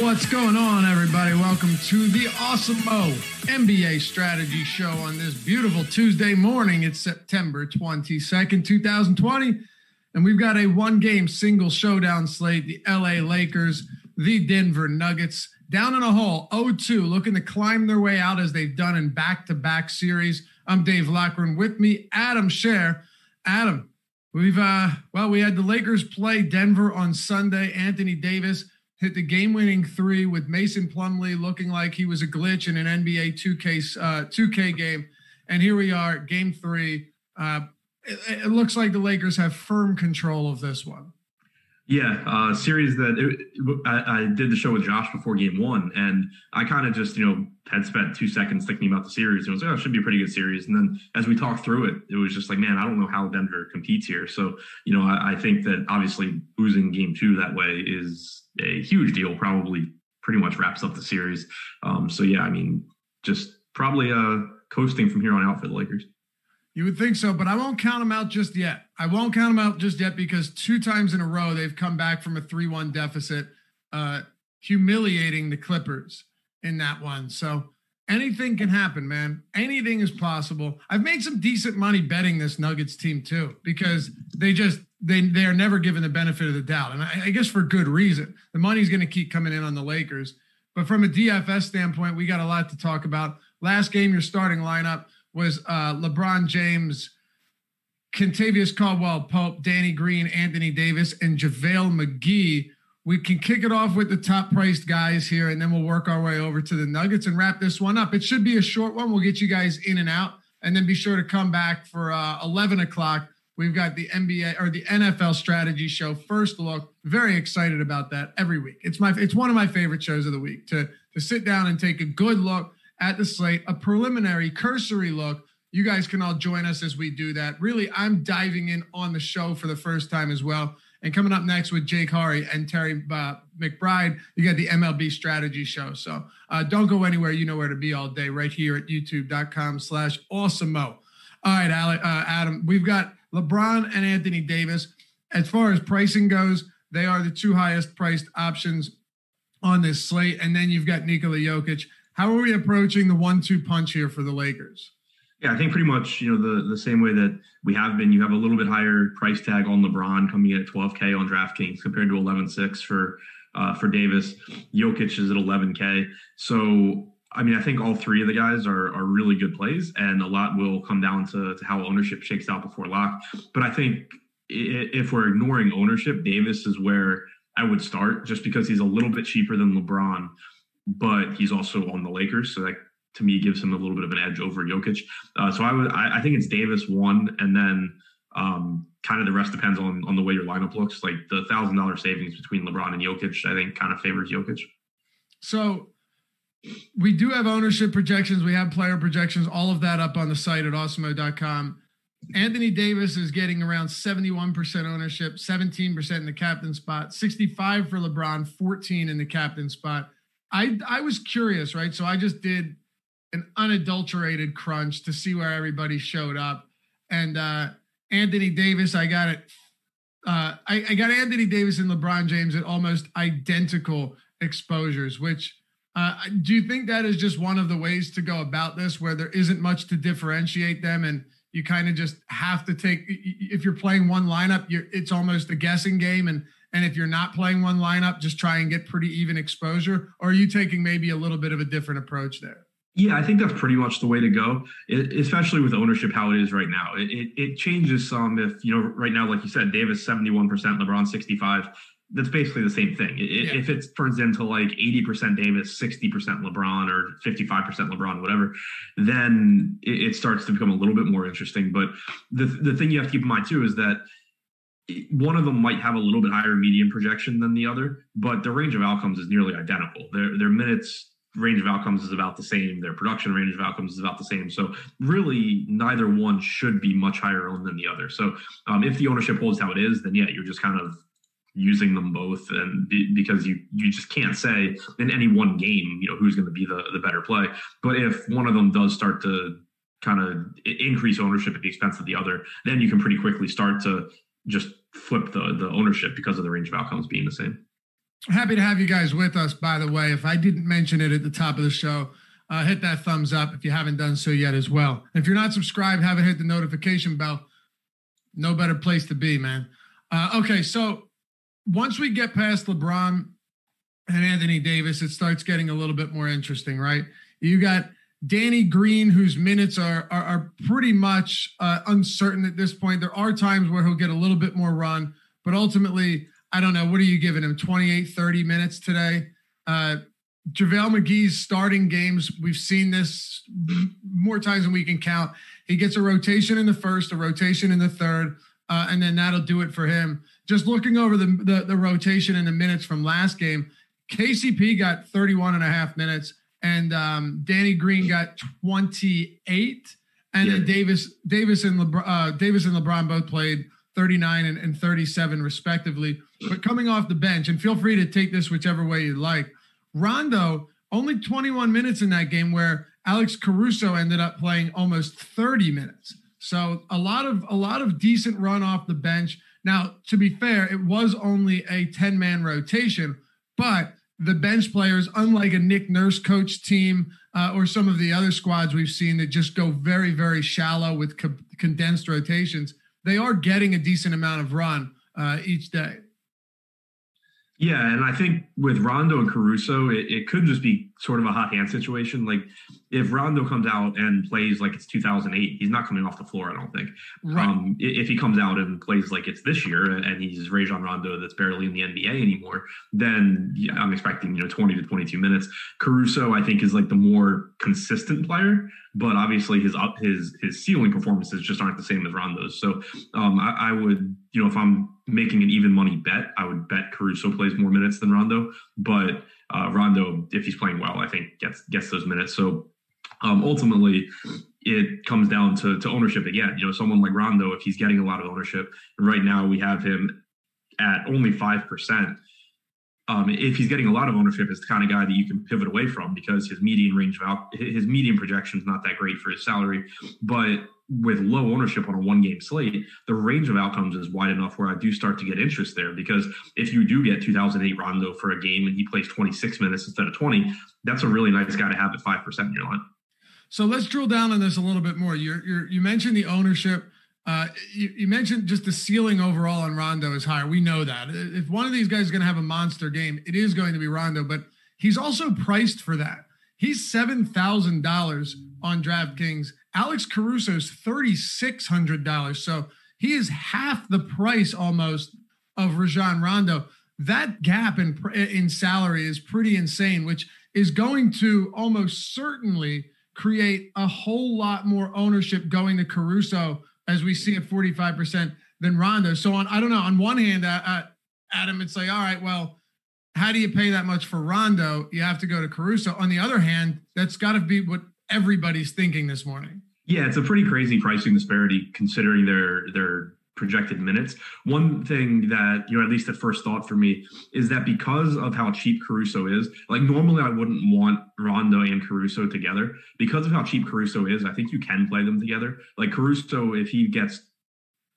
What's going on, everybody? Welcome to the Awesemo NBA Strategy Show on this beautiful Tuesday morning. It's September 22nd, 2020. And we've got a one game single showdown slate. The LA Lakers, the Denver Nuggets, down in a hole, 0 2, looking to climb their way out as they've done in back to back series. I'm Dave Loughran with me, Adam Scherer. Adam, we've, uh, well, we had the Lakers play Denver on Sunday. Anthony Davis hit the game-winning three with Mason Plumlee looking like he was a glitch in an NBA 2K uh, 2K game, and here we are, game three. Uh, it, it, looks like the Lakers have firm control of this one. Yeah, uh, series that it, I, I, did the show with Josh before game one, and I kind of just you know had spent two seconds thinking about the series and was like, oh, it should be a pretty good series. And then as we talked through it, it was just like, man, I don't know how Denver competes here. So you know, I, I think that obviously losing game two that way is a huge deal. Probably pretty much wraps up the series. Um, so yeah, I mean, just probably uh, coasting from here on out for the Lakers. You would think so, but I won't count them out just yet. I won't count them out just yet because two times in a row they've come back from a 3 1 deficit, uh, humiliating the Clippers in that one. So anything can happen, man. Anything is possible. I've made some decent money betting this Nuggets team too because they just they they are never given the benefit of the doubt, and I, I guess for good reason. The money's going to keep coming in on the Lakers, but from a DFS standpoint, we got a lot to talk about. Last game, your starting lineup was uh, LeBron James, Kentavious Caldwell Pope, Danny Green, Anthony Davis, and JaVale McGee. We can kick it off with the top priced guys here, and then we'll work our way over to the Nuggets and wrap this one up. It should be a short one. We'll get you guys in and out, and then be sure to come back for uh, 11 o'clock. We've got the NBA or the NFL strategy show. First look, very excited about that every week. It's my it's one of my favorite shows of the week to to sit down and take a good look at the slate, a preliminary, cursory look. You guys can all join us as we do that. Really, I'm diving in on the show for the first time as well. And coming up next with Jake Hari and Terry uh, McBride, you got the MLB strategy show. So uh, don't go anywhere. You know where to be all day right here at youtube.com slash awesemo All right, Ale, uh, Adam, we've got LeBron and Anthony Davis. As far as pricing goes, they are the two highest priced options on this slate. And then you've got Nikola Jokic how are we approaching the one-two punch here for the Lakers? Yeah, I think pretty much you know the the same way that we have been. You have a little bit higher price tag on LeBron coming in at 12k on DraftKings compared to 11.6 for uh, for Davis. Jokic is at 11k. So I mean, I think all three of the guys are are really good plays, and a lot will come down to, to how ownership shakes out before lock. But I think if we're ignoring ownership, Davis is where I would start, just because he's a little bit cheaper than LeBron but he's also on the Lakers, so that to me gives him a little bit of an edge over Jokic. Uh, so I would I, I, think it's Davis one, and then um, kind of the rest depends on on the way your lineup looks. Like the thousand dollar savings between LeBron and Jokic, I think kind of favors Jokic. So we do have ownership projections, we have player projections, all of that up on the site at awesemo.com. Anthony Davis is getting around 71% ownership, 17% in the captain spot, 65 for LeBron, 14 in the captain spot. I I was curious, right? So I just did an unadulterated crunch to see where everybody showed up, and uh, Anthony Davis, I got it. Uh, I, I got Anthony Davis and LeBron James at almost identical exposures, which Uh, do you think that is just one of the ways to go about this, where there isn't much to differentiate them, and you kind of just have to take if you're playing one lineup, it's almost a guessing game, and and if you're not playing one lineup, just try and get pretty even exposure, or are you taking maybe a little bit of a different approach there? Yeah, I think that's pretty much the way to go, it, especially with ownership how it is right now. It, it, it changes some if you know right now, like you said, Davis seventy one percent, LeBron sixty five that's basically the same thing. yeah. If it turns into like 80% Davis, 60% LeBron, or 55% LeBron, whatever, then it, starts to become a little bit more interesting. But the, the thing you have to keep in mind too is that one of them might have a little bit higher median projection than the other, but the range of outcomes is nearly identical. Their, their minutes range of outcomes is about the same. Their production range of outcomes is about the same. So really, neither one should be much higher owned than the other. So um, if the ownership holds how it is, then yeah, you're just kind of using them both and be, because you you just can't say in any one game you know who's going to be the the better play but if one of them does start to kind of increase ownership at the expense of the other then you can pretty quickly start to just flip the the ownership because of the range of outcomes being the same happy to have you guys with us by the way if i didn't mention it at the top of the show uh, hit that thumbs up if you haven't done so yet as well if you're not subscribed haven't hit the notification bell no better place to be man uh, okay so once we get past LeBron and Anthony Davis, it starts getting a little bit more interesting, right? You got Danny Green, whose minutes are are, are pretty much uh, uncertain at this point. There are times where he'll get a little bit more run, but ultimately, I don't know. What are you giving him? 28, 30 minutes today? Uh, JaVale McGee's starting games, we've seen this more times than we can count. He gets a rotation in the first, a rotation in the third, uh, and then that'll do it for him just looking over the, the, the rotation and the minutes from last game, KCP got 31 and a half minutes, and um, Danny Green got 28, and yeah. then Davis Davis and LeBron, uh, Davis and LeBron both played 39 and, and 37 respectively. But coming off the bench, and feel free to take this whichever way you like. Rondo only 21 minutes in that game, where Alex Caruso ended up playing almost 30 minutes. So a lot of a lot of decent run off the bench. Now, to be fair, it was only a 10 man rotation, but the bench players, unlike a Nick Nurse coach team uh, or some of the other squads we've seen that just go very, very shallow with co- condensed rotations, they are getting a decent amount of run uh, each day. Yeah, and I think with Rondo and Caruso, it, it, could just be sort of a hot hand situation. Like if Rondo comes out and plays like it's 2008, he's not coming off the floor. I don't think. Right. Um, if he comes out and plays like it's this year and he's Rajon Rondo that's barely in the NBA anymore, then yeah, I'm expecting you know 20 to 22 minutes. Caruso, I think, is like the more consistent player, but obviously his up his his ceiling performances just aren't the same as Rondo's. So um, I, I would you know if I'm making an even money bet, I would bet Caruso plays more minutes than Rondo. But uh, Rondo, if he's playing well, I think gets gets those minutes. So um, ultimately, it comes down to, to ownership again. You know, someone like Rondo, if he's getting a lot of ownership, right now we have him at only five percent. Um, if he's getting a lot of ownership, is the kind of guy that you can pivot away from because his median range of out, his median projection is not that great for his salary. But with low ownership on a one game slate, the range of outcomes is wide enough where I do start to get interest there. Because if you do get 2008 Rondo for a game and he plays 26 minutes instead of 20, that's a really nice guy to have at 5% in your line. So let's drill down on this a little bit more. You're, you mentioned the ownership. Uh, you, you, mentioned just the ceiling overall on Rondo is higher. We know that. If one of these guys is going to have a monster game, it is going to be Rondo, but he's also priced for that. He's $7,000 on DraftKings Alex Caruso is $3,600. So he is half the price almost of Rajon Rondo. That gap in, in salary is pretty insane, which is going to almost certainly create a whole lot more ownership going to Caruso as we see at 45% than Rondo. So on, I don't know, on one hand, uh, uh, Adam, it's like, all right, well, how do you pay that much for Rondo? You have to go to Caruso. On the other hand, that's got to be what everybody's thinking this morning. Yeah, it's a pretty crazy pricing disparity considering their their projected minutes. One thing that, you know, at least at first thought for me is that because of how cheap Caruso is, like normally I wouldn't want Rondo and Caruso together. Because of how cheap Caruso is, I think you can play them together. Like Caruso, if he gets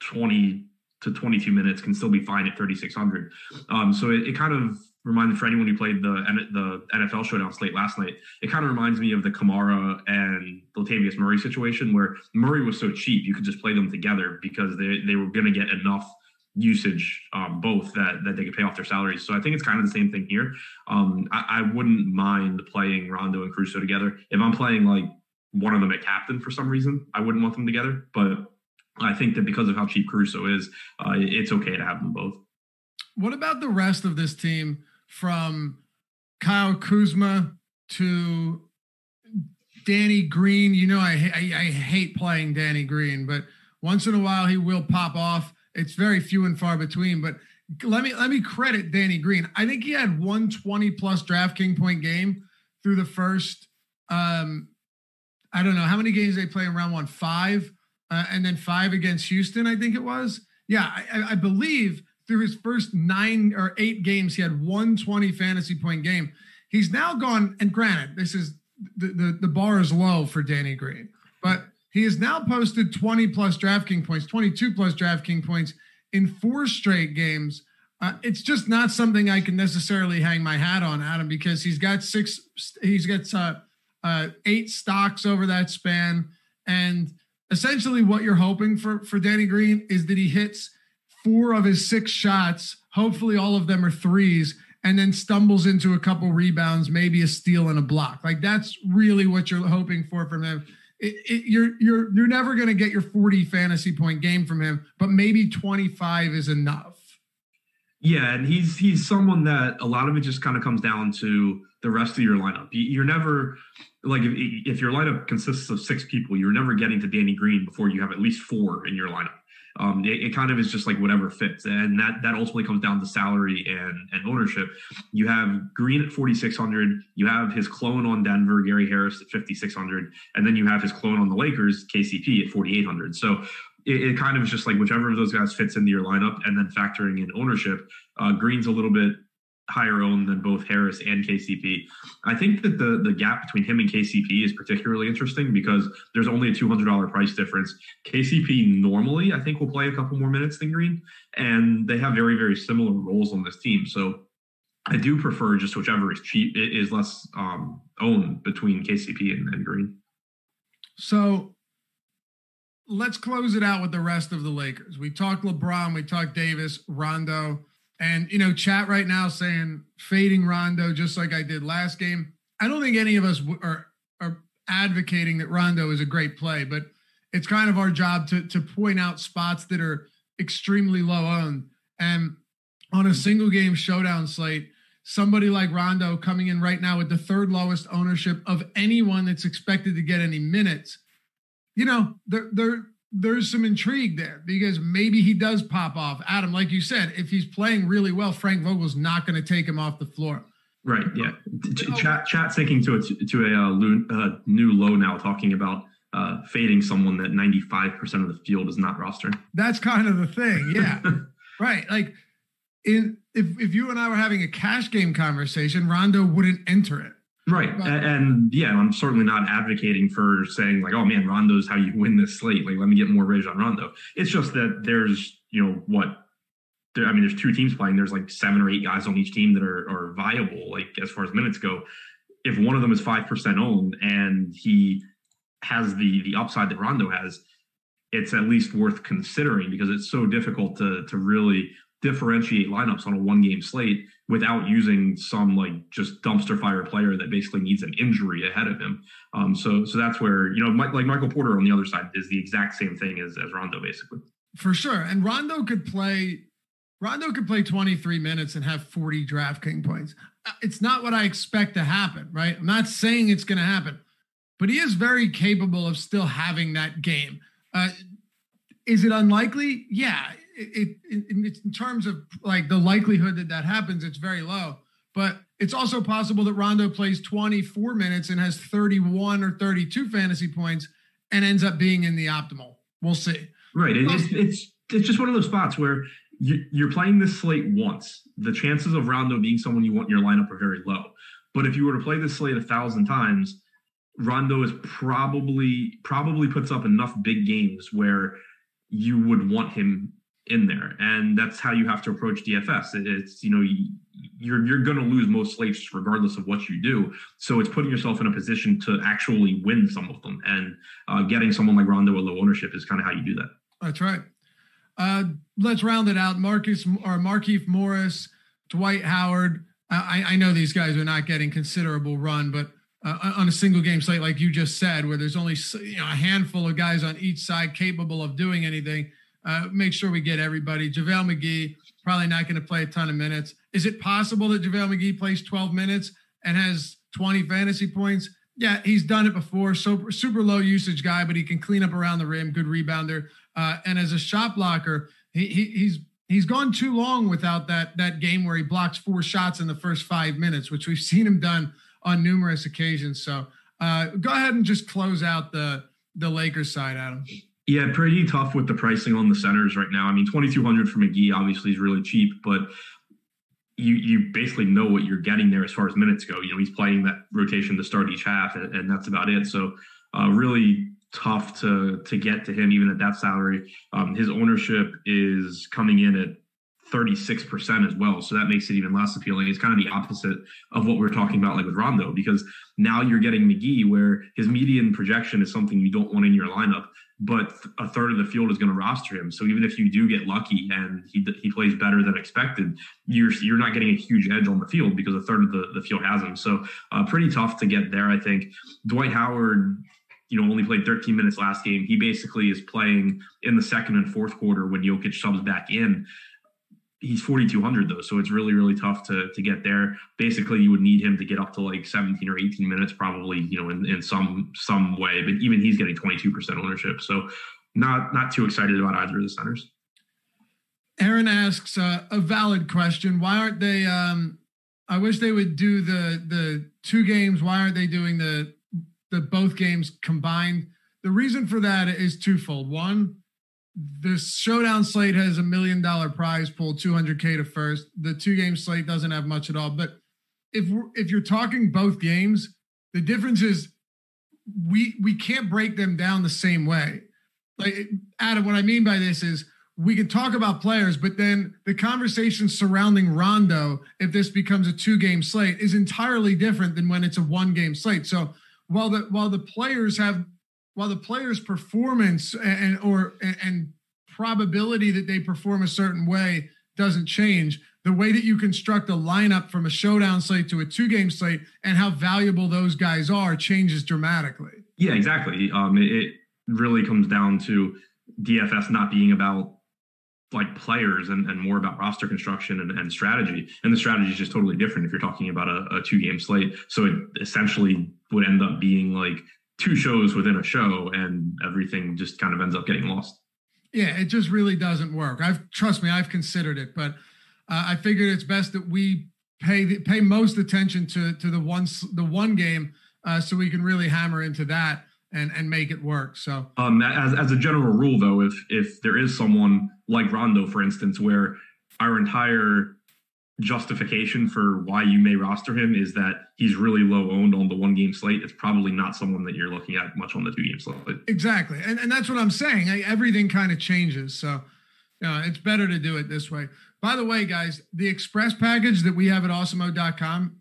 20 to 22 minutes, can still be fine at 3,600. Um, so it, it kind of reminded for anyone who played the the NFL showdown slate last night. It kind of reminds me of the Kamara and Latavius Murray situation where Murray was so cheap you could just play them together because they they were going to get enough usage um, both that that they could pay off their salaries. So I think it's kind of the same thing here. Um, I, I, wouldn't mind playing Rondo and Caruso together. If I'm playing like one of them at captain for some reason, I wouldn't want them together. But I think that because of how cheap Caruso is, uh, it's okay to have them both. What about the rest of this team from Kyle Kuzma to Danny Green? You know, I, I, I hate playing Danny Green, but once in a while he will pop off. It's very few and far between, but let me let me credit Danny Green. I think he had one 20 plus DraftKings point game through the first um I don't know how many games they play in round one, five, uh, and then five against Houston, I think it was. Yeah, I, I believe through his first nine or eight games, he had one 20 fantasy point game. He's now gone, and granted, this is the, the, the bar is low for Danny Green, but he has now posted 20 plus DraftKings points, 22 plus DraftKings points in four straight games. Uh, it's just not something I can necessarily hang my hat on, Adam, because he's got six, he's got uh, uh, eight stocks over that span. And essentially, what you're hoping for for Danny Green is that he hits four of his six shots. Hopefully, all of them are threes, and then stumbles into a couple rebounds, maybe a steal and a block. Like that's really what you're hoping for from him. It, it, you're you're you're never going to get your 40 fantasy point game from him, but maybe 25 is enough. Yeah, and he's he's someone that a lot of it just kind of comes down to the rest of your lineup. You're never like if, if your lineup consists of six people, you're never getting to Danny Green before you have at least four in your lineup. Um, it, it, kind of is just like whatever fits, and that that ultimately comes down to salary and and ownership. You have Green at 4600, you have his clone on Denver, Gary Harris at 5600, and then you have his clone on the Lakers, KCP at 4800. So it, it, kind of is just like whichever of those guys fits into your lineup, and then factoring in ownership. Uh, Green's a little bit higher owned than both Harris and KCP. I think that the the gap between him and KCP is particularly interesting because there's only a two hundred dollar price difference. KCP normally I think will play a couple more minutes than Green, and they have very very similar roles on this team. So I do prefer just whichever is cheap is less um, owned between KCP and, and Green. So let's close it out with the rest of the Lakers. We talked LeBron, we talked Davis, Rondo. And, you know, chat right now saying fading Rondo just like I did last game. I don't think any of us are, are advocating that Rondo is a great play, but it's kind of our job to, to point out spots that are extremely low owned. And on a single game showdown slate, somebody like Rondo coming in right now with the third lowest ownership of anyone that's expected to get any minutes, you know, they're, they're, there's some intrigue there because maybe he does pop off. Adam, like you said, if he's playing really well, Frank Vogel's not going to take him off the floor. Right. Yeah. Chat, chat sinking to a to a uh, uh, new low now, talking about uh, fading someone that 95% of the field is not roster. That's kind of the thing. Yeah. right. Like in if if you and I were having a cash game conversation, Rondo wouldn't enter it. Right. And, and, yeah, I'm certainly not advocating for saying like, oh man, Rondo's how you win this slate. Like, let me get more rage on Rondo. It's just that there's, you know, what there, I mean, there's two teams playing. There's like seven or eight guys on each team that are, are viable, like as far as minutes go. If one of them is five percent owned and he has the the upside that Rondo has, it's at least worth considering because it's so difficult to to really differentiate lineups on a one game slate without using some like just dumpster fire player that basically needs an injury ahead of him. Um, so so that's where you know like Michael Porter on the other side is the exact same thing as as Rondo basically. For sure, and Rondo could play. Rondo could play 23 minutes and have 40 DraftKings points. Uh, it's not what I expect to happen, right? I'm not saying it's going to happen, but he is very capable of still having that game. Uh, is it unlikely? Yeah it, it, in terms of like the likelihood that that happens, it's very low. But it's also possible that Rondo plays 24 minutes and has 31 or 32 fantasy points and ends up being in the optimal. We'll see. Right. It's it's it's just one of those spots where you, are playing this slate once. The chances of Rondo being someone you want in your lineup are very low. But if you were to play this slate a thousand times, Rondo is probably probably puts up enough big games where you would want him in there, and that's how you have to approach DFS. It's you know you're you're going to lose most slates regardless of what you do. So it's putting yourself in a position to actually win some of them, and uh, getting someone like Rondo at low ownership is kind of how you do that. That's right. Uh, let's round it out. Marcus or Markieff Morris, Dwight Howard. I, I know these guys are not getting considerable run, but uh, on a single game slate, like you just said, where there's only you know, a handful of guys on each side capable of doing anything, uh, make sure we get everybody. JaVale McGee, probably not going to play a ton of minutes. Is it possible that JaVale McGee plays 12 minutes and has 20 fantasy points? Yeah, he's done it before. So super low usage guy, but he can clean up around the rim, good rebounder. Uh, and as a shot blocker, he, he, he's he's gone too long without that that game where he blocks four shots in the first five minutes, which we've seen him done on numerous occasions. So uh, go ahead and just close out the the Lakers side, Adam. Yeah, pretty tough with the pricing on the centers right now. I mean, twenty two hundred for McGee obviously is really cheap, but you you basically know what you're getting there as far as minutes go. You know, he's playing that rotation to start each half, and, and that's about it. So, uh, really tough to to get to him even at that salary. Um, his ownership is coming in at 36% as well. So that makes it even less appealing. It's kind of the opposite of what we are talking about, like with Rondo, because now you're getting McGee, where his median projection is something you don't want in your lineup, but a third of the field is going to roster him. So even if you do get lucky and he, he plays better than expected, you're you're not getting a huge edge on the field because a third of the, the field has him. So uh, pretty tough to get there, I think. Dwight Howard you know, only played 13 minutes last game. He basically is playing in the second and fourth quarter when Jokic subs back in he's 4200 though so it's really really tough to to get there. Basically you would need him to get up to like 17 or 18 minutes probably you know in, in some some way but even he's getting 22% ownership so not not too excited about either of the centers. Aaron asks uh, a valid question. Why aren't they um i wish they would do the the two games. Why aren't they doing the the both games combined? The reason for that is twofold. One the showdown slate has a million dollar prize pool, 200k to first. The two game slate doesn't have much at all. But if if you're talking both games, the difference is we we can't break them down the same way. Like Adam, what I mean by this is we can talk about players, but then the conversation surrounding Rondo, if this becomes a two game slate, is entirely different than when it's a one game slate. So while the while the players have while the player's performance and or and probability that they perform a certain way doesn't change, the way that you construct a lineup from a showdown slate to a two game slate and how valuable those guys are changes dramatically. Yeah, exactly. Um, it, really comes down to DFS not being about like players and, and more about roster construction and, and strategy. And the strategy is just totally different if you're talking about a, a two game slate. So it essentially would end up being like two shows within a show and everything just kind of ends up getting lost. Yeah, it just really doesn't work. I've trust me, I've considered it, but uh, I figured it's best that we pay the, pay most attention to to the one the one game uh, so we can really hammer into that and and make it work. So, um, as as a general rule, though, if if there is someone like Rondo, for instance, where our entire justification for why you may roster him is that he's really low owned on the one game slate. It's probably not someone that you're looking at much on the two game slate. Exactly. And, and that's what I'm saying. I, everything kind of changes. So, you know, it's better to do it this way. By the way, guys, the express package that we have at awesemo.com,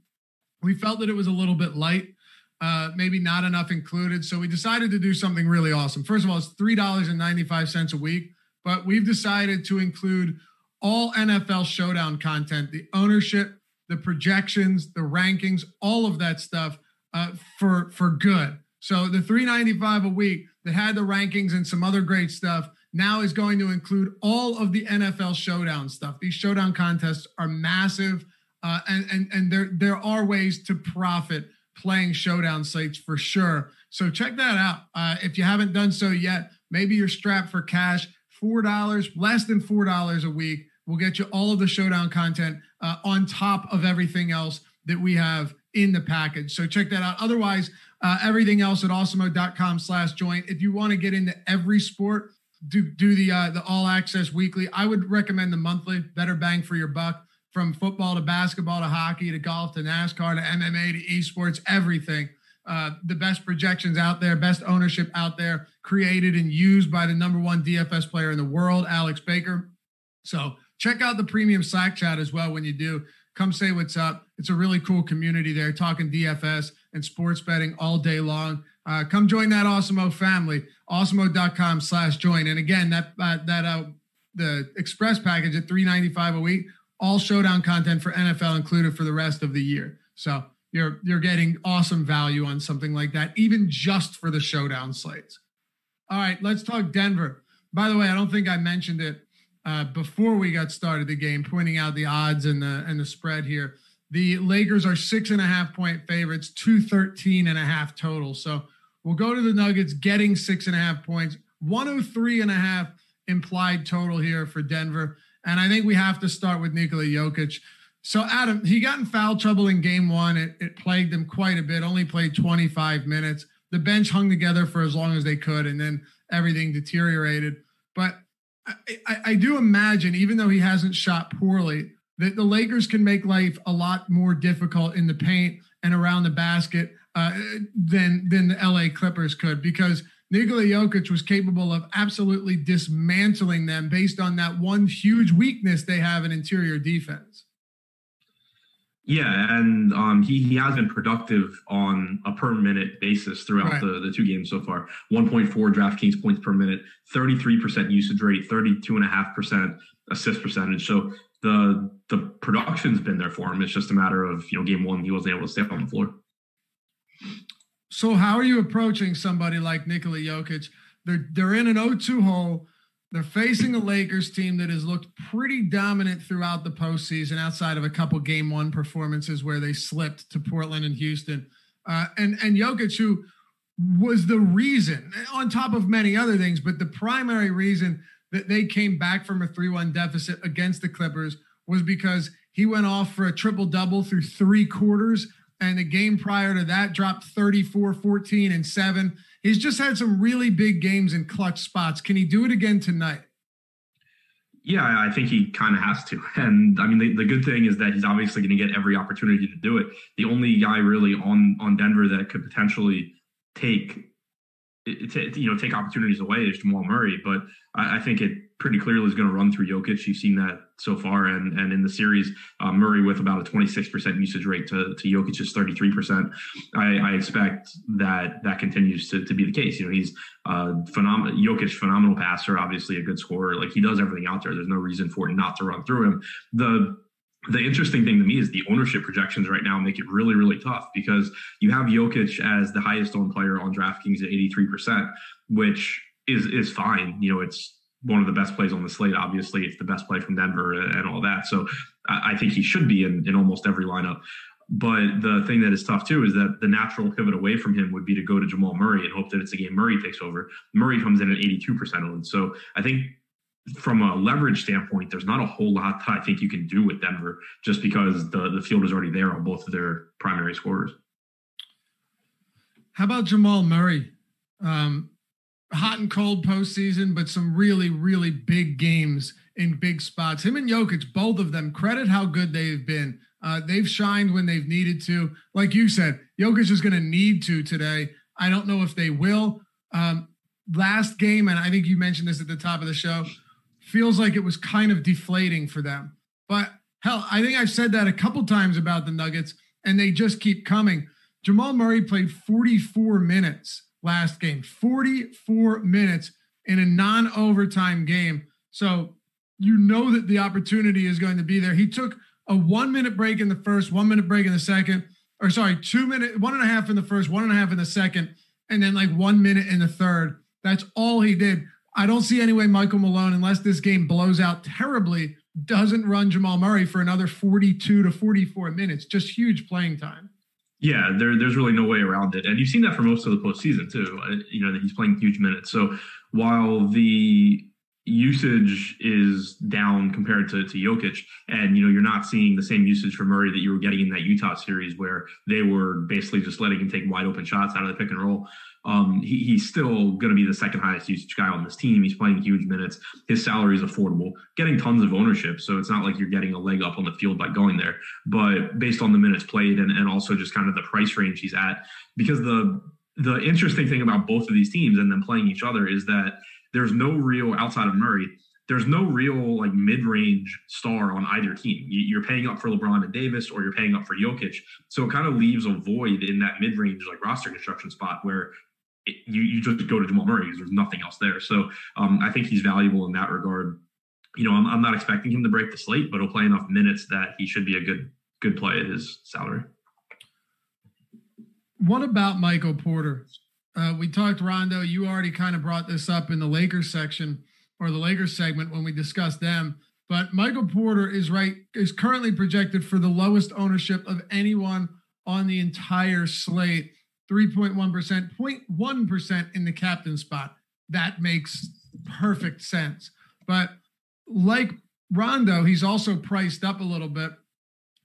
we felt that it was a little bit light, uh, maybe not enough included. So we decided to do something really awesome. First of all, it's $3.95 a week, but we've decided to include all NFL showdown content, the ownership, the projections, the rankings, all of that stuff uh, for for good. So the 395 a week that had the rankings and some other great stuff now is going to include all of the NFL showdown stuff. These showdown contests are massive, uh, and and and there there are ways to profit playing showdown sites for sure. So check that out. Uh, if you haven't done so yet, maybe you're strapped for cash. Four dollars, less than four dollars a week We'll get you all of the showdown content uh, on top of everything else that we have in the package. So check that out. Otherwise, uh, everything else at awesemo.com slash joint. If you want to get into every sport, do do the uh, the all access weekly. I would recommend the monthly, better bang for your buck. From football to basketball to hockey to golf to NASCAR to MMA to esports, everything. Uh, the best projections out there, best ownership out there, created and used by the number one DFS player in the world, Alex Baker So check out the premium Slack chat as well when you do. Come say what's up. It's a really cool community there, talking DFS and sports betting all day long. Uh, come join that Awesemo family, awesemo.com slash join. And again, that, uh, that, uh, the express package at 395 a week, all showdown content for NFL included for the rest of the year. So you're, you're getting awesome value on something like that, even just for the showdown slates. All right, let's talk Denver. By the way, I don't think I mentioned it uh, before we got started the game, pointing out the odds and the and the spread here. The Lakers are six and a half point favorites, 213 and a half total. So we'll go to the Nuggets getting six and a half points, 103 and a half implied total here for Denver. And I think we have to start with Nikola Jokic. So Adam, he got in foul trouble in game one. It, it plagued him quite a bit, only played 25 minutes. The bench hung together for as long as they could, and then everything deteriorated. But I, I, do imagine, even though he hasn't shot poorly, that the Lakers can make life a lot more difficult in the paint and around the basket uh, than than the LA Clippers could because Nikola Jokic was capable of absolutely dismantling them based on that one huge weakness they have in interior defense. Yeah, and um, he he has been productive on a per minute basis throughout Right. the, the two games so far. 1.4 DraftKings points per minute, 33% usage rate, 32.5% assist percentage. So the the production's been there for him. It's just a matter of you know game one he wasn't able to stay on the floor. So how are you approaching somebody like Nikola Jokic? They're they're in an 0-2 hole. They're facing a Lakers team that has looked pretty dominant throughout the postseason, outside of a couple game one performances where they slipped to Portland and Houston. Uh, and and Jokic, who was the reason, on top of many other things, but the primary reason that they came back from a 3-1 deficit against the Clippers was because he went off for a triple double through three quarters and the game prior to that dropped 34 14 and 7 he's just had some really big games in clutch spots can he do it again tonight Yeah, I think he kind of has to. And I mean, the, the good thing is that he's obviously going to get every opportunity to do it. The only guy really on on Denver that could potentially take eh, it- to, you know take opportunities away is Jamal Murray, but I, I think it pretty clearly is going to run through Jokic. You've seen that so far, and and in the series, uh, Murray with about a 26% usage rate to to Jokic's 33%. I, I expect that that continues to, to be the case. You know, he's uh, phenomenal. Jokic, phenomenal passer, obviously a good scorer. Like he does everything out there. There's no reason for it not to run through him. The the interesting thing to me is the ownership projections right now make it really, really tough because you have Jokic as the highest owned player on DraftKings at 83%, which is is fine. You know, it's one of the best plays on the slate. Obviously, it's the best play from Denver and all that. So I, think he should be in, in almost every lineup. But the thing that is tough too is that the natural pivot away from him would be to go to Jamal Murray and hope that it's a game Murray takes over. Murray comes in at 82% owned. So I think from a leverage standpoint, there's not a whole lot that I think you can do with Denver just because the, the field is already there on both of their primary scorers. how about jamal murray um, hot and cold postseason but some really really big games in big spots. Him and Jokic, both of them credit how good they've been. Uh, they've shined when they've needed to. Like you said Jokic is going to need to today. I don't know if they will. Um, last game and i think you mentioned this at the top of the show feels like it was kind of deflating for them. But hell, I think I've said that a couple times about the Nuggets, and they just keep coming. Jamal Murray played 44 minutes last game, 44 minutes in a non overtime game. So you know that the opportunity is going to be there. He took a one minute break in the first, one minute break in the second, or sorry, two minute, one and a half in the first, one and a half in the second, and then like one minute in the third. That's all he did. I don't see any way Michael Malone, unless this game blows out terribly, doesn't run Jamal Murray for another 42 to 44 minutes. Just huge playing time. Yeah, there, there's really no way around it, and you've seen that for most of the postseason too. Uh, You know that he's playing huge minutes. So while the usage is down compared to, to Jokic, and you know you're not seeing the same usage for Murray that you were getting in that Utah series where they were basically just letting him take wide open shots out of the pick and roll. Um, he, he's still going to be the second highest usage guy on this team. He's playing huge minutes. His salary is affordable, getting tons of ownership. So it's not like you're getting a leg up on the field by going there. But based on the minutes played and, and also just kind of the price range he's at, because the the interesting thing about both of these teams and them playing each other is that there's no real outside of Murray. there's no real like mid-range star on either team. You're paying up for LeBron and Davis, or you're paying up for Jokic. So it kind of leaves a void in that mid-range like roster construction spot where it, you you just go to Jamal Murray because there's nothing else there. So um, I think he's valuable in that regard. You know, I'm, I'm not expecting him to break the slate, but he'll play enough minutes that he should be a good good play at his salary. What about Michael Porter? Uh, we talked Rondo. You already kind of brought this up in the Lakers section or the Lakers segment when we discussed them. But Michael Porter is right is currently projected for the lowest ownership of anyone on the entire slate, 3.1%, 0.1% in the captain spot. That makes perfect sense. But like Rondo, he's also priced up a little bit.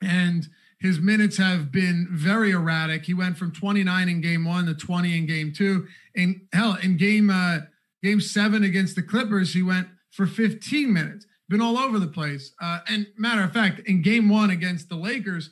And his minutes have been very erratic. He went from 29 in game one to 20 in game two. And hell, in game uh, game seven against the Clippers, he went for 15 minutes. Been all over the place. Uh, and matter of fact, in game one against the Lakers,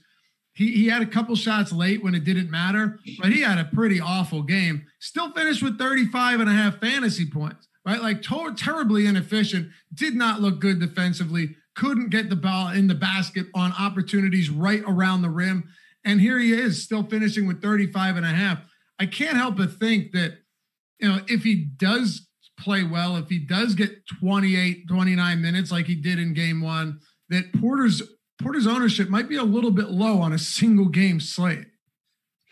he, he had a couple shots late when it didn't matter, but he had a pretty awful game. Still finished with 35 and a half fantasy points, right? Like terribly inefficient. Did not look good defensively couldn't get the ball in the basket on opportunities right around the rim. And here he is still finishing with 35 and a half. I can't help but think that, you know, if he does play well, if he does get 28, 29 minutes like he did in game one, that Porter's Porter's ownership might be a little bit low on a single game slate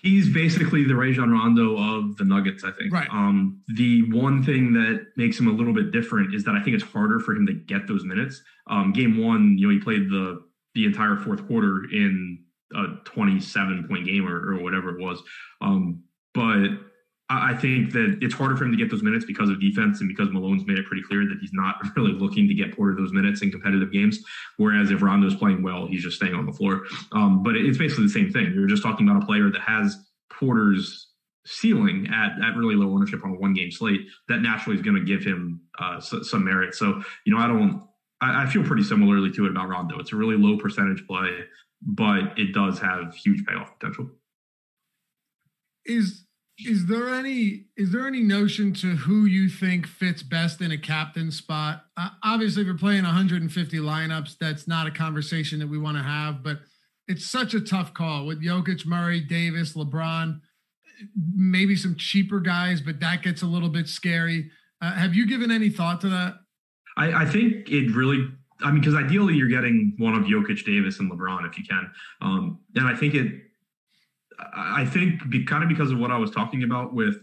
he's basically the Rajon Rondo of the Nuggets, I think. Right. Um, the one thing that makes him a little bit different is that I think it's harder for him to get those minutes. Um, game one, you know, he played the the entire fourth quarter in a 27 point game or, or whatever it was. Um, but I think that it's harder for him to get those minutes because of defense and because Malone's made it pretty clear that he's not really looking to get Porter those minutes in competitive games. Whereas if Rondo's playing well, he's just staying on the floor. Um, but it's basically the same thing. You're just talking about a player that has Porter's ceiling at, at really low ownership on a one game slate that naturally is going to give him uh, some merit. So, you know, I don't, I, I feel pretty similarly to it about Rondo. It's a really low percentage play, but it does have huge payoff potential. Is is there any is there any notion to who you think fits best in a captain spot? Uh, obviously, if you're playing 150 lineups, that's not a conversation that we want to have. But it's such a tough call with Jokic, Murray, Davis, LeBron, maybe some cheaper guys, but that gets a little bit scary. Uh, have you given any thought to that? I, I think it really I mean, because ideally you're getting one of Jokic, Davis, and LeBron if you can. Um, and I think it I think be, kind of because of what I was talking about with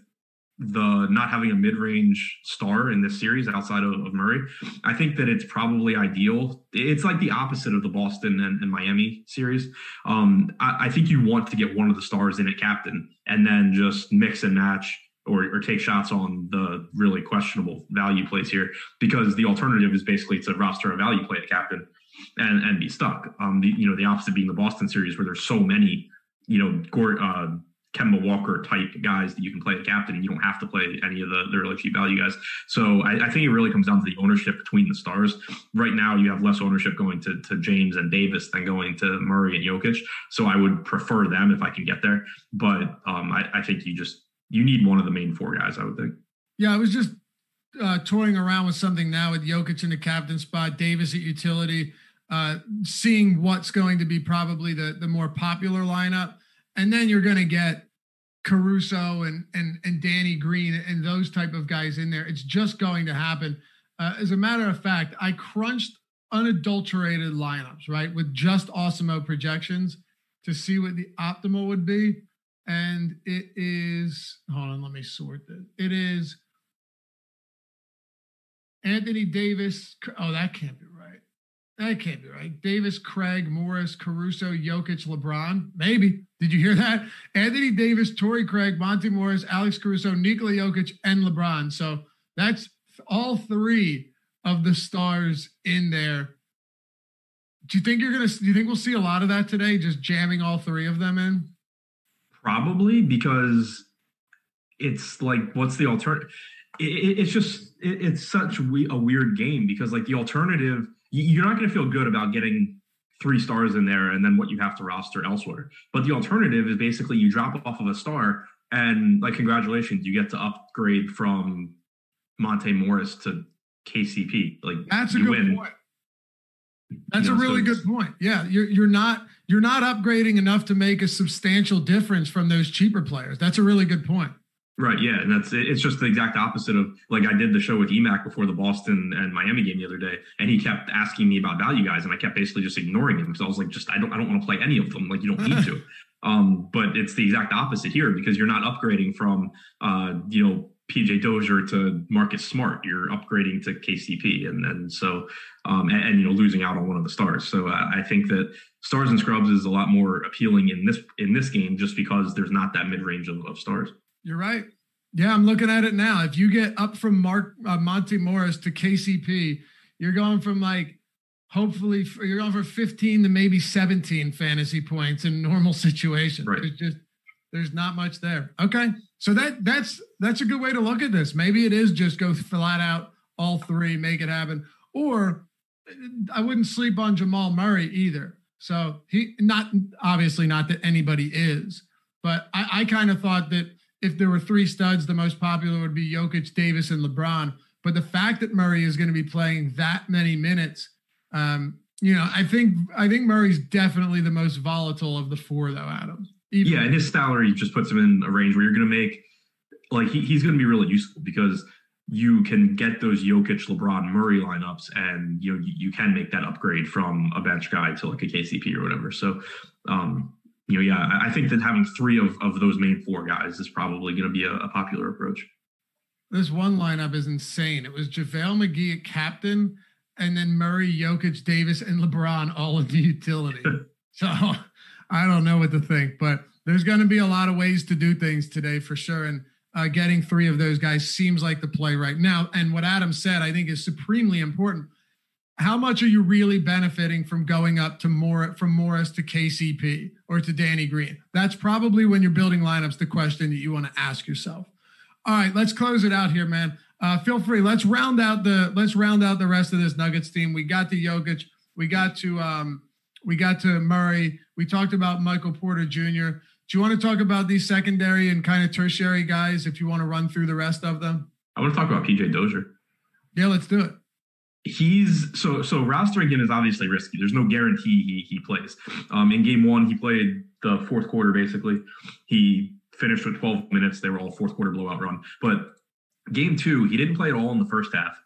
the not having a mid-range star in this series outside of, of, Murray, I think that it's probably ideal. It's like the opposite of the Boston and, and Miami series. Um, I, I, think you want to get one of the stars in at captain and then just mix and match or, or take shots on the really questionable value plays here because the alternative is basically to roster a value play at captain and, and be stuck. Um, the, you know, the opposite being the Boston series where there's so many you know, Gord, uh, Kemba Walker type guys that you can play the captain and you don't have to play any of the, the really cheap value guys. So I, I, think it really comes down to the ownership between the stars. Right now, you have less ownership going to, to James and Davis than going to Murray and Jokic. So I would prefer them if I can get there. But um, I, I, think you just, you need one of the main four guys, I would think. Yeah, I was just uh, toying around with something now with Jokic in the captain spot, Davis at utility, uh, seeing what's going to be probably the, the more popular lineup and then you're going to get Caruso and and and Danny Green and those type of guys in there. It's just going to happen. Uh, as a matter of fact, I crunched unadulterated lineups right with just Awesemo projections to see what the optimal would be, and it is. Hold on, let me sort this. It is Anthony Davis. Oh, that can't be. That can't be right. Davis, Craig, Morris, Caruso, Jokic, LeBron. Maybe. Did you hear that? Anthony Davis, Torrey Craig, Monte Morris, Alex Caruso, Nikola Jokic, and LeBron. So that's all three of the stars in there. Do you think you're gonna? Do you think we'll see a lot of that today? Just jamming all three of them in? Probably because it's like, what's the alternative? It, it's just it, it's such a weird game because like the alternative, you're not going to feel good about getting three stars in there and then what you have to roster elsewhere. But the alternative is basically you drop off of a star and like congratulations, you get to upgrade from Monte Morris to KCP. Like that's a good win. point. That's You know, a really so good point. Yeah, you're you're not you're not upgrading enough to make a substantial difference from those cheaper players. That's a really good point. Right, yeah, and that's. It's just the exact opposite of like I did the show with EMAC before the Boston and Miami game the other day, and he kept asking me about value guys, and I kept basically just ignoring him because I was like, just I don't I don't want to play any of them. Like you don't need to. Um, but it's the exact opposite here because you're not upgrading from uh, you know PJ Dozier to Marcus Smart. You're upgrading to KCP, and and so um, and, and you know losing out on one of the stars. So uh, I think that stars and scrubs is a lot more appealing in this in this game just because there's not that mid range of, of stars. You're right. Yeah, I'm looking at it now. If you get up from Mark uh, Monte Morris to KCP, you're going from like hopefully you're going from 15 to maybe 17 fantasy points in normal situations. Right. There's just there's not much there. Okay, so that that's that's a good way to look at this. Maybe it is just go flat out all three, make it happen. Or I wouldn't sleep on Jamal Murray either. So he not obviously not that anybody is, but I, I kind of thought that if there were three studs, the most popular would be Jokic, Davis, and LeBron. But the fact that Murray is going to be playing that many minutes, um, you know, I think I think Murray's definitely the most volatile of the four, though. Adam. Even yeah, and his salary just puts him in a range where you're going to make like he, he's going to be really useful because you can get those Jokic, LeBron, Murray lineups, and you know you, you can make that upgrade from a bench guy to like a KCP or whatever. So, um, you know, yeah, I think that having three of, of those main four guys is probably going to be a, a, popular approach. This one lineup is insane. It was JaVale McGee at captain, and then Murray, Jokic, Davis, and LeBron all in the utility. so I don't know what to think, but there's going to be a lot of ways to do things today for sure. And uh, getting three of those guys seems like the play right now. And what Adam said, I think, is supremely important how much are you really benefiting from going up to more from Morris to KCP or to Danny Green? That's probably when you're building lineups the question that you want to ask yourself. All right, let's close it out here, man. Uh, feel free. Let's round out the let's round out the rest of this Nuggets team. We got to Jokic. We got to um, we got to Murray. We talked about Michael Porter Jr. Do you want to talk about these secondary and kind of tertiary guys? If you want to run through the rest of them, I want to talk about PJ Dozier. Yeah, let's do it he's so so rostering him is obviously risky. There's no guarantee he he plays. Um, in game one, he played the fourth quarter basically. He finished with 12 minutes. They were all fourth quarter blowout run. But game two, he didn't play at all in the first half.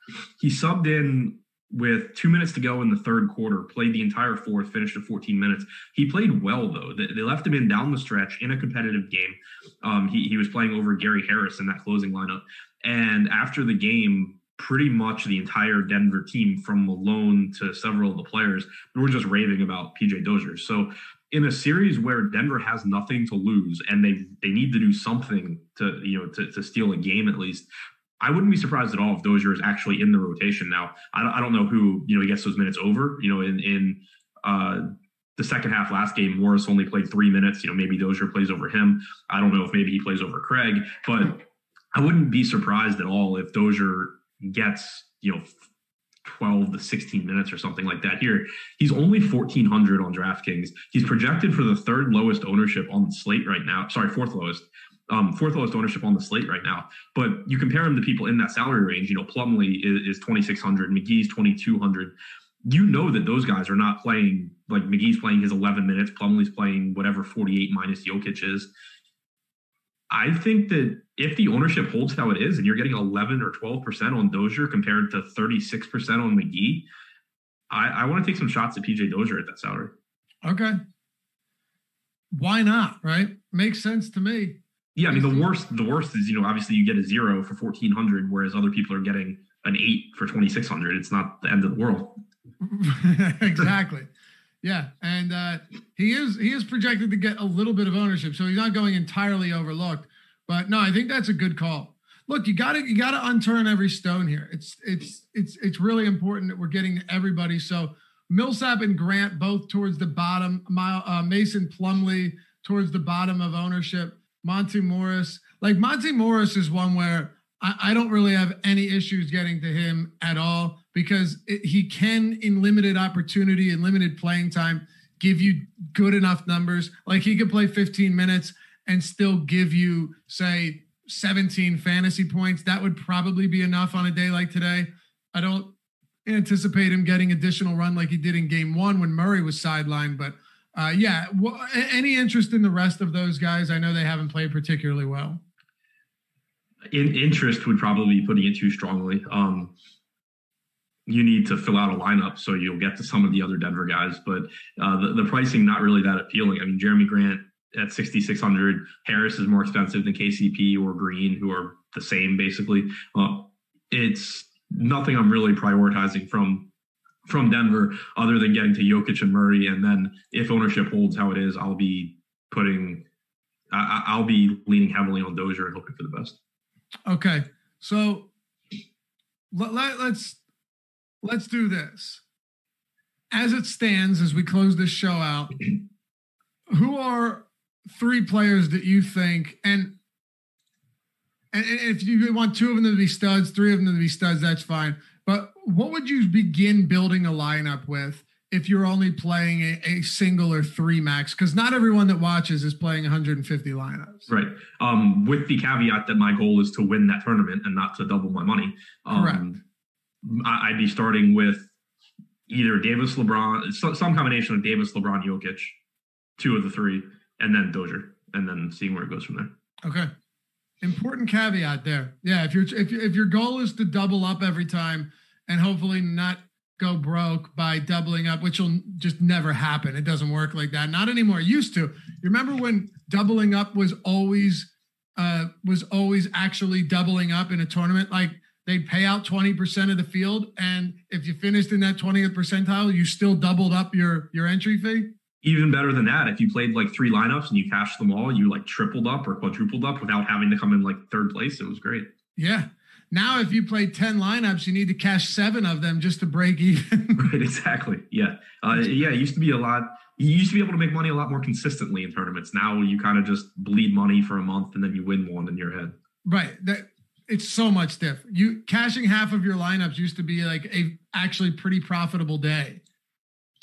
He subbed in with two minutes to go in the third quarter, played the entire fourth, finished at 14 minutes. He played well though. They, left him in down the stretch in a competitive game. Um, he he was playing over Gary Harris in that closing lineup. And after the game, pretty much the entire Denver team, from Malone to several of the players, we were just raving about PJ Dozier. So in a series where Denver has nothing to lose and they they need to do something to you know to, to steal a game at least. I wouldn't be surprised at all if Dozier is actually in the rotation now. I don't, I don't know who you know he gets those minutes over. You know, in in uh, the second half last game, Morris only played three minutes. You know, maybe Dozier plays over him. I don't know if maybe he plays over Craig, but I wouldn't be surprised at all if Dozier gets, you know, 12 to 16 minutes or something like that here. He's only 1400 on DraftKings. He's projected for the third lowest ownership on the slate right now. Sorry, fourth lowest. Um, fourth lowest ownership on the slate right now. But you compare him to people in that salary range, you know, Plumlee is, is 2600, McGee's 2200. You know that those guys are not playing like McGee's playing his 11 minutes, Plumlee's playing whatever 48 minus Jokic is. I think that if the ownership holds how it is and you're getting 11 or 12% on Dozier compared to 36% on McGee, I, I want to take some shots at PJ Dozier at that salary. Okay. Why not? Right? Makes sense to me. Yeah, I mean the worst the worst is, you know, obviously you get a zero for fourteen hundred, whereas other people are getting an eight for twenty six hundred. It's not the end of the world. exactly. Yeah, and uh, he is he is projected to get a little bit of ownership, so he's not going entirely overlooked. But no, I think that's a good call. Look, you got to you got to unturn every stone here. It's it's it's it's really important that we're getting to everybody. So Millsap and Grant both towards the bottom. Uh, Mason Plumlee towards the bottom of ownership. Monte Morris, like Monte Morris, is one where I, I don't really have any issues getting to him at all because it, he can, in limited opportunity and limited playing time, give you good enough numbers. Like he could play 15 minutes and still give you, say, 17 fantasy points. That would probably be enough on a day like today. I don't anticipate him getting additional run like he did in game one when Murray was sidelined. But uh, yeah, well, any interest in the rest of those guys? I know they haven't played particularly well. In, interest would probably be putting it too strongly. Um, you need to fill out a lineup so you'll get to some of the other Denver guys, but uh, the, the pricing not really that appealing. I mean, Jerami Grant at 6,600, Harris is more expensive than KCP or Green, who are the same basically. Uh, it's nothing I'm really prioritizing from from Denver other than getting to Jokic and Murray. And then if ownership holds how it is, I'll be putting, I, will be leaning heavily on Dozier and hoping for the best. Okay. So let, let, let's, let's do this. As it stands, as we close this show out, who are three players that you think, and and, if you want two of them to be studs, three of them to be studs, that's fine. But what would you begin building a lineup with if you're only playing a, a single or three max? Because not everyone that watches is playing 150 lineups. Right. Um, with the caveat that my goal is to win that tournament and not to double my money. Um, Correct. I, I'd be starting with either Davis, LeBron, some combination of Davis, LeBron, Jokic, two of the three, and then Dozier, and then seeing where it goes from there. Okay. Important caveat there. Yeah, if your if if your goal is to double up every time and hopefully not go broke by doubling up, which will just never happen. It doesn't work like that. Not anymore. Used to. You remember when doubling up was always uh was always actually doubling up in a tournament like they'd pay out 20% of the field and if you finished in that 20th percentile you still doubled up your your entry fee even better than that, if you played like three lineups and you cashed them all, you like tripled up or quadrupled up without having to come in like third place. It was great. Yeah. Now, if you play 10 lineups, you need to cash seven of them just to break even. right. Exactly. Yeah. Uh, yeah. It used to be a lot. You used to be able to make money a lot more consistently in tournaments. Now you kind of just bleed money for a month and then you win one in your head. Right. That it's so much different. You cashing half of your lineups used to be like a actually pretty profitable day.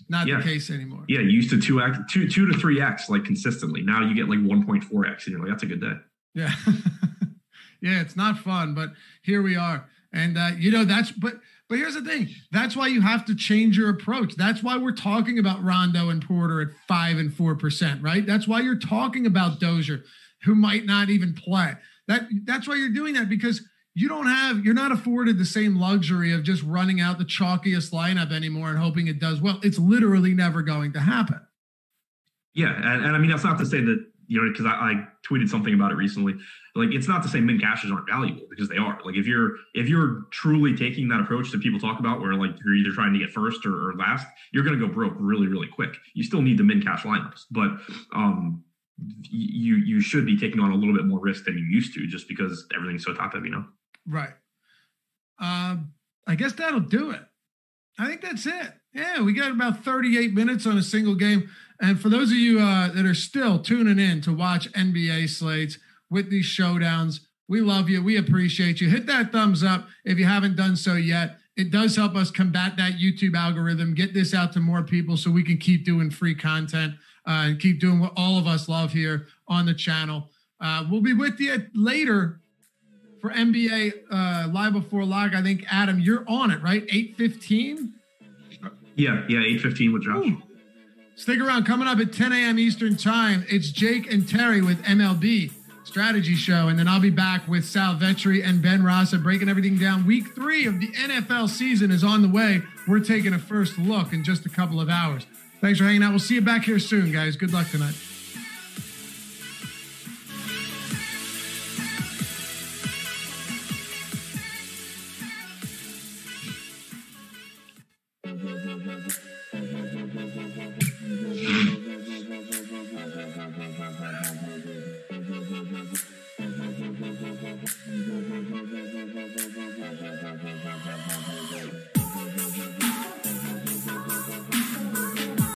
Not yeah. the case anymore. Yeah, you used to two x two two to three x like consistently. Now you get like one point four x, and you're like, that's a good day. Yeah, yeah, it's not fun, but here we are, and uh, you know that's but but here's the thing. That's why you have to change your approach. That's why we're talking about Rondo and Porter at five and four percent, right? That's why you're talking about Dozier, who might not even play. That that's why you're doing that because you don't have you're not afforded the same luxury of just running out the chalkiest lineup anymore and hoping it does well. It's literally never going to happen. Yeah and, and i mean that's not to say that you know because I, I, tweeted something about it recently. Like it's not to say min cashes aren't valuable because they are. Like if you're if you're truly taking that approach that people talk about where like you're either trying to get first or, or last you're going to go broke really really quick. You still need the min cash lineups. But um you you should be taking on a little bit more risk than you used to just because everything's so top heavy now Right. Um, I guess that'll do it. I think that's it. Yeah, we got about 38 minutes on a single game. And for those of you uh, that are still tuning in to watch NBA slates with these showdowns, we love you. We appreciate you. Hit that thumbs up if you haven't done so yet. It does help us combat that YouTube algorithm, get this out to more people so we can keep doing free content uh, and keep doing what all of us love here on the channel. Uh, we'll be with you later for NBA uh, Live Before Lock. I think Adam, you're on it, right? Eight fifteen. Yeah, yeah, eight fifteen with Josh. Ooh. Stick around. Coming up at 10 a.m. Eastern Time, it's Jake and Terry with MLB Strategy Show, and then I'll be back with Sal Vetri and Ben Rasa breaking everything down. Week three of the NFL season is on the way. We're taking a first look in just a couple of hours. Thanks for hanging out. We'll see you back here soon, guys. Good luck tonight.